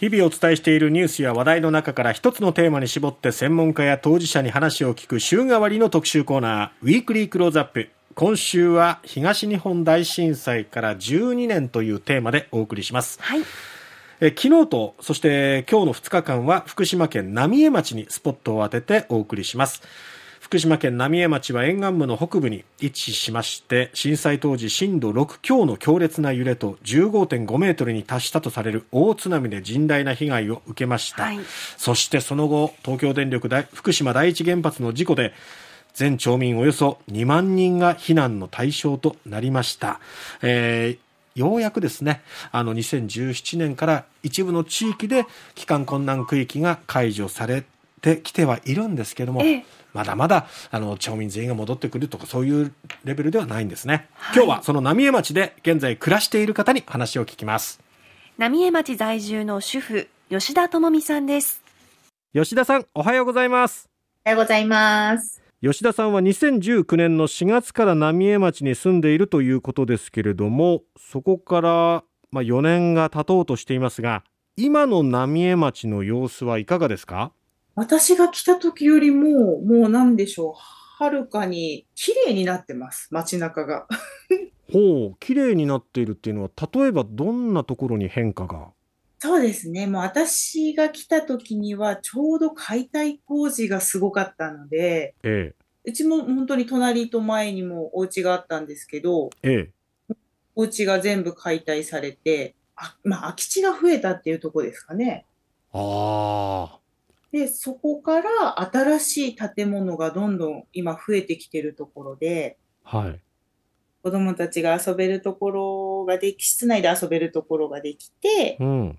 日々お伝えしているニュースや話題の中から一つのテーマに絞って専門家や当事者に話を聞く週替わりの特集コーナー、ウィークリークローズアップ。今週は東日本大震災から12年というテーマでお送りします。はい。え昨日と、そして今日の2日間は福島県浪江町にスポットを当ててお送りします。福島県浪江町は沿岸部の北部に位置しまして震災当時震度6強の強烈な揺れと15.5メートルに達したとされる大津波で甚大な被害を受けました、はい、そしてその後東京電力福島第一原発の事故で全町民およそ2万人が避難の対象となりました、えー、ようやくですねあの2017年から一部の地域で帰還困難区域が解除されてきてはいるんですけども、ええまだまだあの町民全員が戻ってくるとかそういうレベルではないんですね、はい、今日はその浪江町で現在暮らしている方に話を聞きます。浪江町在住の主婦吉田智美さんです。吉田さんおはようございます。おはようございます。吉田さんは2019年の4月から浪江町に住んでいるということですけれどもそこからまあ4年が経とうとしていますが今の浪江町の様子はいかがですか？私が来た時よりも、もうなんでしょう、はるかに綺麗になってます、街中が。ほう、綺麗になっているっていうのは、例えばどんなところに変化が？そうですね。もう私が来た時には、ちょうど解体工事がすごかったので、ええ、うちも本当に隣と前にもお家があったんですけど、ええ、お家が全部解体されて、あまあ、空き地が増えたっていうとこですかね。ああ。で、そこから新しい建物がどんどん今増えてきてるところで、はい。子供たちが遊べるところができ、室内で遊べるところができて、うん。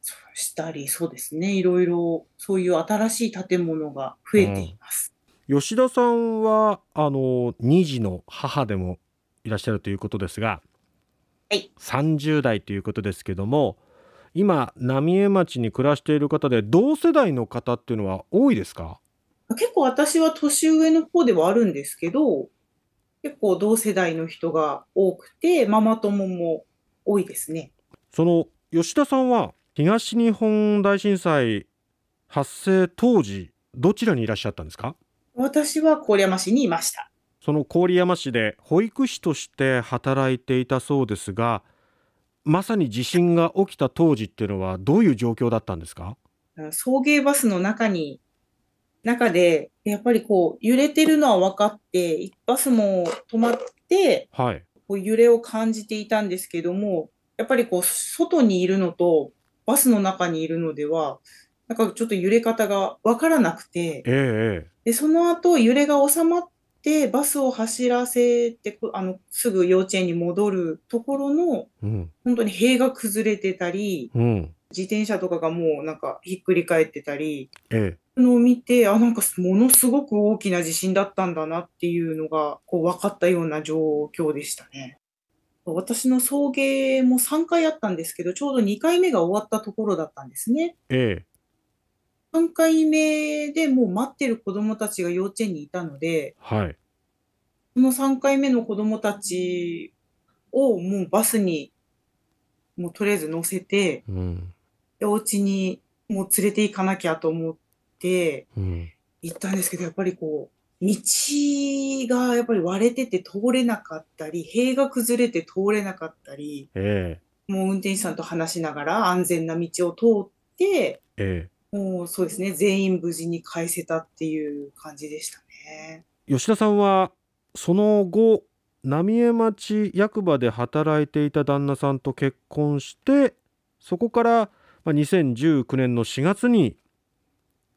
そうしたり、そうですね、いろいろ、そういう新しい建物が増えています。うん、吉田さんは、あの、二児の母でもいらっしゃるということですが、はい。30代ということですけども、今浪江町に暮らしている方で同世代の方っていうのは多いですか？結構私は年上の方ではあるんですけど結構同世代の人が多くてママ友も多いですね。その吉田さんは東日本大震災発生当時どちらにいらっしゃったんですか？私は郡山市にいました。その郡山市で保育士として働いていたそうですがまさに地震が起きた当時っていうのはどういう状況だったんですか？送迎バスの中に、中で、やっぱりこう、揺れてるのは分かって、バスも止まって、はい、こう揺れを感じていたんですけども、やっぱりこう、外にいるのと、バスの中にいるのでは、なんかちょっと揺れ方が分からなくて、ええ、でその後揺れが収まっで、バスを走らせて、あの、すぐ幼稚園に戻るところの、うん、本当に塀が崩れてたり、うん、自転車とかがもうなんかひっくり返ってたり、ええ、のを見て、あ、なんかものすごく大きな地震だったんだなっていうのが、こう分かったような状況でしたね。私の送迎も3回あったんですけど、ちょうど2回目が終わったところだったんですね。ええ。3回目でもう待ってる子供たちが幼稚園にいたので、はい。その3回目の子供たちをもうバスに、もうとりあえず乗せて、うん。で、お家にもう連れて行かなきゃと思って、うん。行ったんですけど、やっぱりこう、道がやっぱり割れてて通れなかったり、塀が崩れて通れなかったり、ええ。もう運転手さんと話しながら安全な道を通って、ええ。もうそうですね、全員無事に返せたっていう感じでしたね。吉田さんはその後浪江町役場で働いていた旦那さんと結婚してそこから2019年の4月に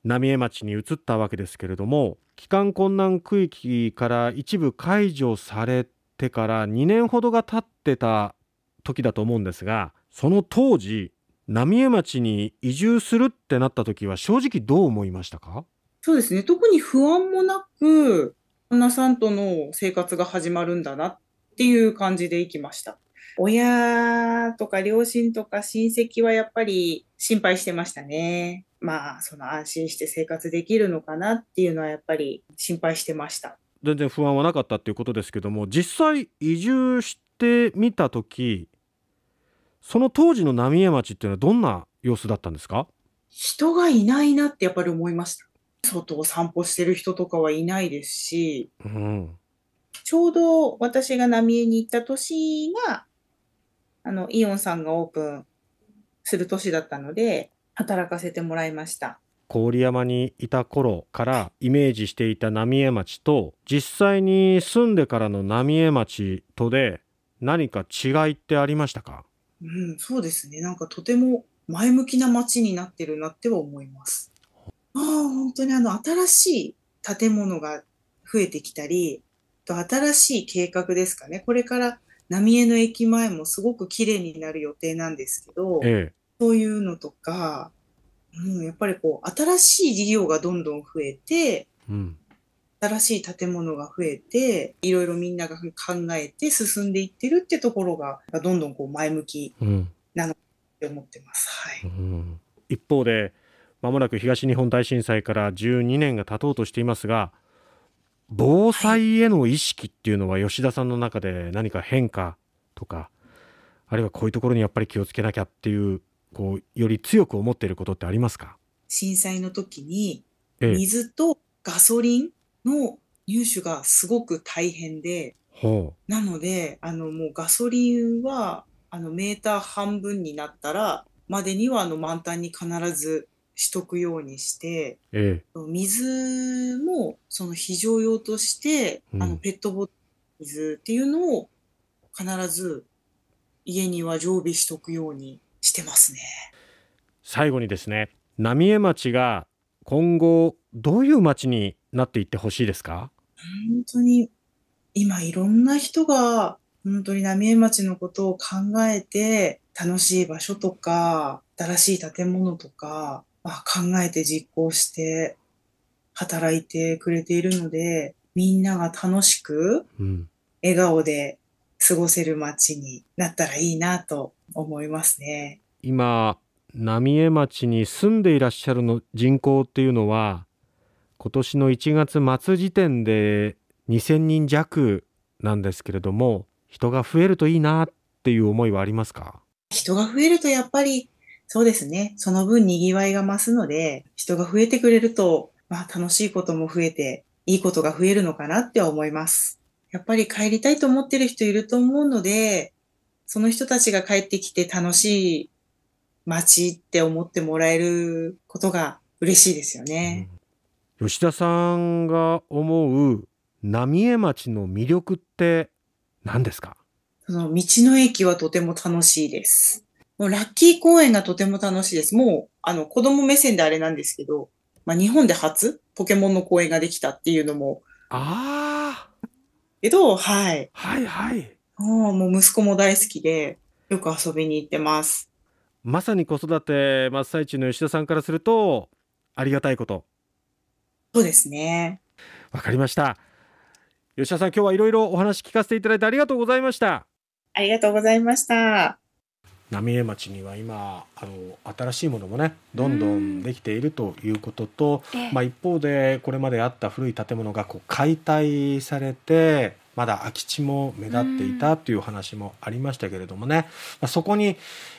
浪江町に移ったわけですけれども帰還困難区域から一部解除されてから2年ほどが経ってた時だと思うんですがその当時浪江町に移住するってなった時は正直どう思いましたか？そうですね。特に不安もなく、旦那さんとの生活が始まるんだなっていう感じで行きました。親とか両親とか親戚はやっぱり心配してましたね。まあ、その安心して生活できるのかなっていうのはやっぱり心配してました。全然不安はなかったっていうことですけども、実際移住してみた時その当時の浪江町っていうのはどんな様子だったんですか？人がいないなってやっぱり思いました。外を散歩してる人とかはいないですし、うん、ちょうど私が浪江に行った年が、あの、イオンさんがオープンする年だったので、働かせてもらいました。郡山にいた頃からイメージしていた浪江町と実際に住んでからの浪江町とで何か違いってありましたか？うん、そうですね。なんかとても前向きな街になってるなっては思います。ああ、本当にあの新しい建物が増えてきたり、と新しい計画ですかね。これから浪江の駅前もすごく綺麗になる予定なんですけど、ええ、そういうのとか、うん、やっぱりこう、新しい事業がどんどん増えて、うん、新しい建物が増えて、いろいろみんなが考えて進んでいってるってところが、どんどんこう前向きなのって思ってます。はい。うん、一方で、まもなく東日本大震災から12年が経とうとしていますが、防災への意識っていうのは吉田さんの中で何か変化とか、あるいはこういうところにやっぱり気をつけなきゃっていうこうより強く思っていることってありますか？震災の時に水とガソリンの入手がすごく大変で、なのであのもうガソリンはあのメーター半分になったらまでにはあの満タンに必ずしとくようにして、ええ、水もその非常用として、うん、あのペットボトル水っていうのを必ず家には常備しとくようにしてますね。最後にですね浪江町が今後どういう町になっていってほしいですか？本当に今いろんな人が本当に浪江町のことを考えて楽しい場所とか新しい建物とか、まあ、考えて実行して働いてくれているのでみんなが楽しく笑顔で過ごせる街になったらいいなと思いますね。今浪江町に住んでいらっしゃるの人口っていうのは今年の1月末時点で2000人弱なんですけれども人が増えるといいなっていう思いはありますか？人が増えるとやっぱりそうですねその分賑わいが増すので人が増えてくれると、まあ、楽しいことも増えていいことが増えるのかなって思います。やっぱり帰りたいと思ってる人いると思うので、その人たちが帰ってきて楽しい街って思ってもらえることが嬉しいですよね。うん、吉田さんが思う浪江町の魅力って何ですか？その道の駅はとても楽しいです。もうラッキー公園がとても楽しいです。もう、あの、子供目線であれなんですけど、まあ、日本で初ポケモンの公園ができたっていうのも。ああ。けど、はい。はいはい。もう息子も大好きで、よく遊びに行ってます。まさに子育て真っ最中の吉田さんからすると、ありがたいこと。そうですね。わかりました。吉田さん、今日はいろいろお話聞かせていただいてありがとうございました。ありがとうございました。浪江町には今あの新しいものもねどんどんできているということと、まあ、一方でこれまであった古い建物がこう解体されてまだ空き地も目立っていたという話もありましたけれどもね、まあ、そこに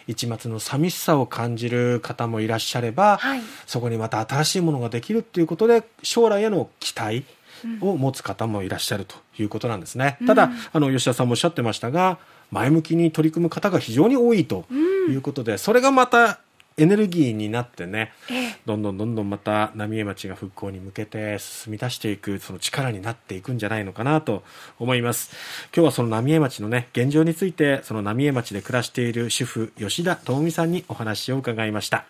一抹の寂しさを感じる方もいらっしゃれば、はい、そこにまた新しいものができるっていうことで将来への期待を持つ方もいらっしゃるということなんですね。ただあの吉田さんもおっしゃってましたが前向きに取り組む方が非常に多いということで、それがまたエネルギーになってね、どんどんどんどんまた浪江町が復興に向けて進み出していくその力になっていくんじゃないのかなと思います。今日はその浪江町のね現状についてその浪江町で暮らしている主婦吉田智美さんにお話を伺いました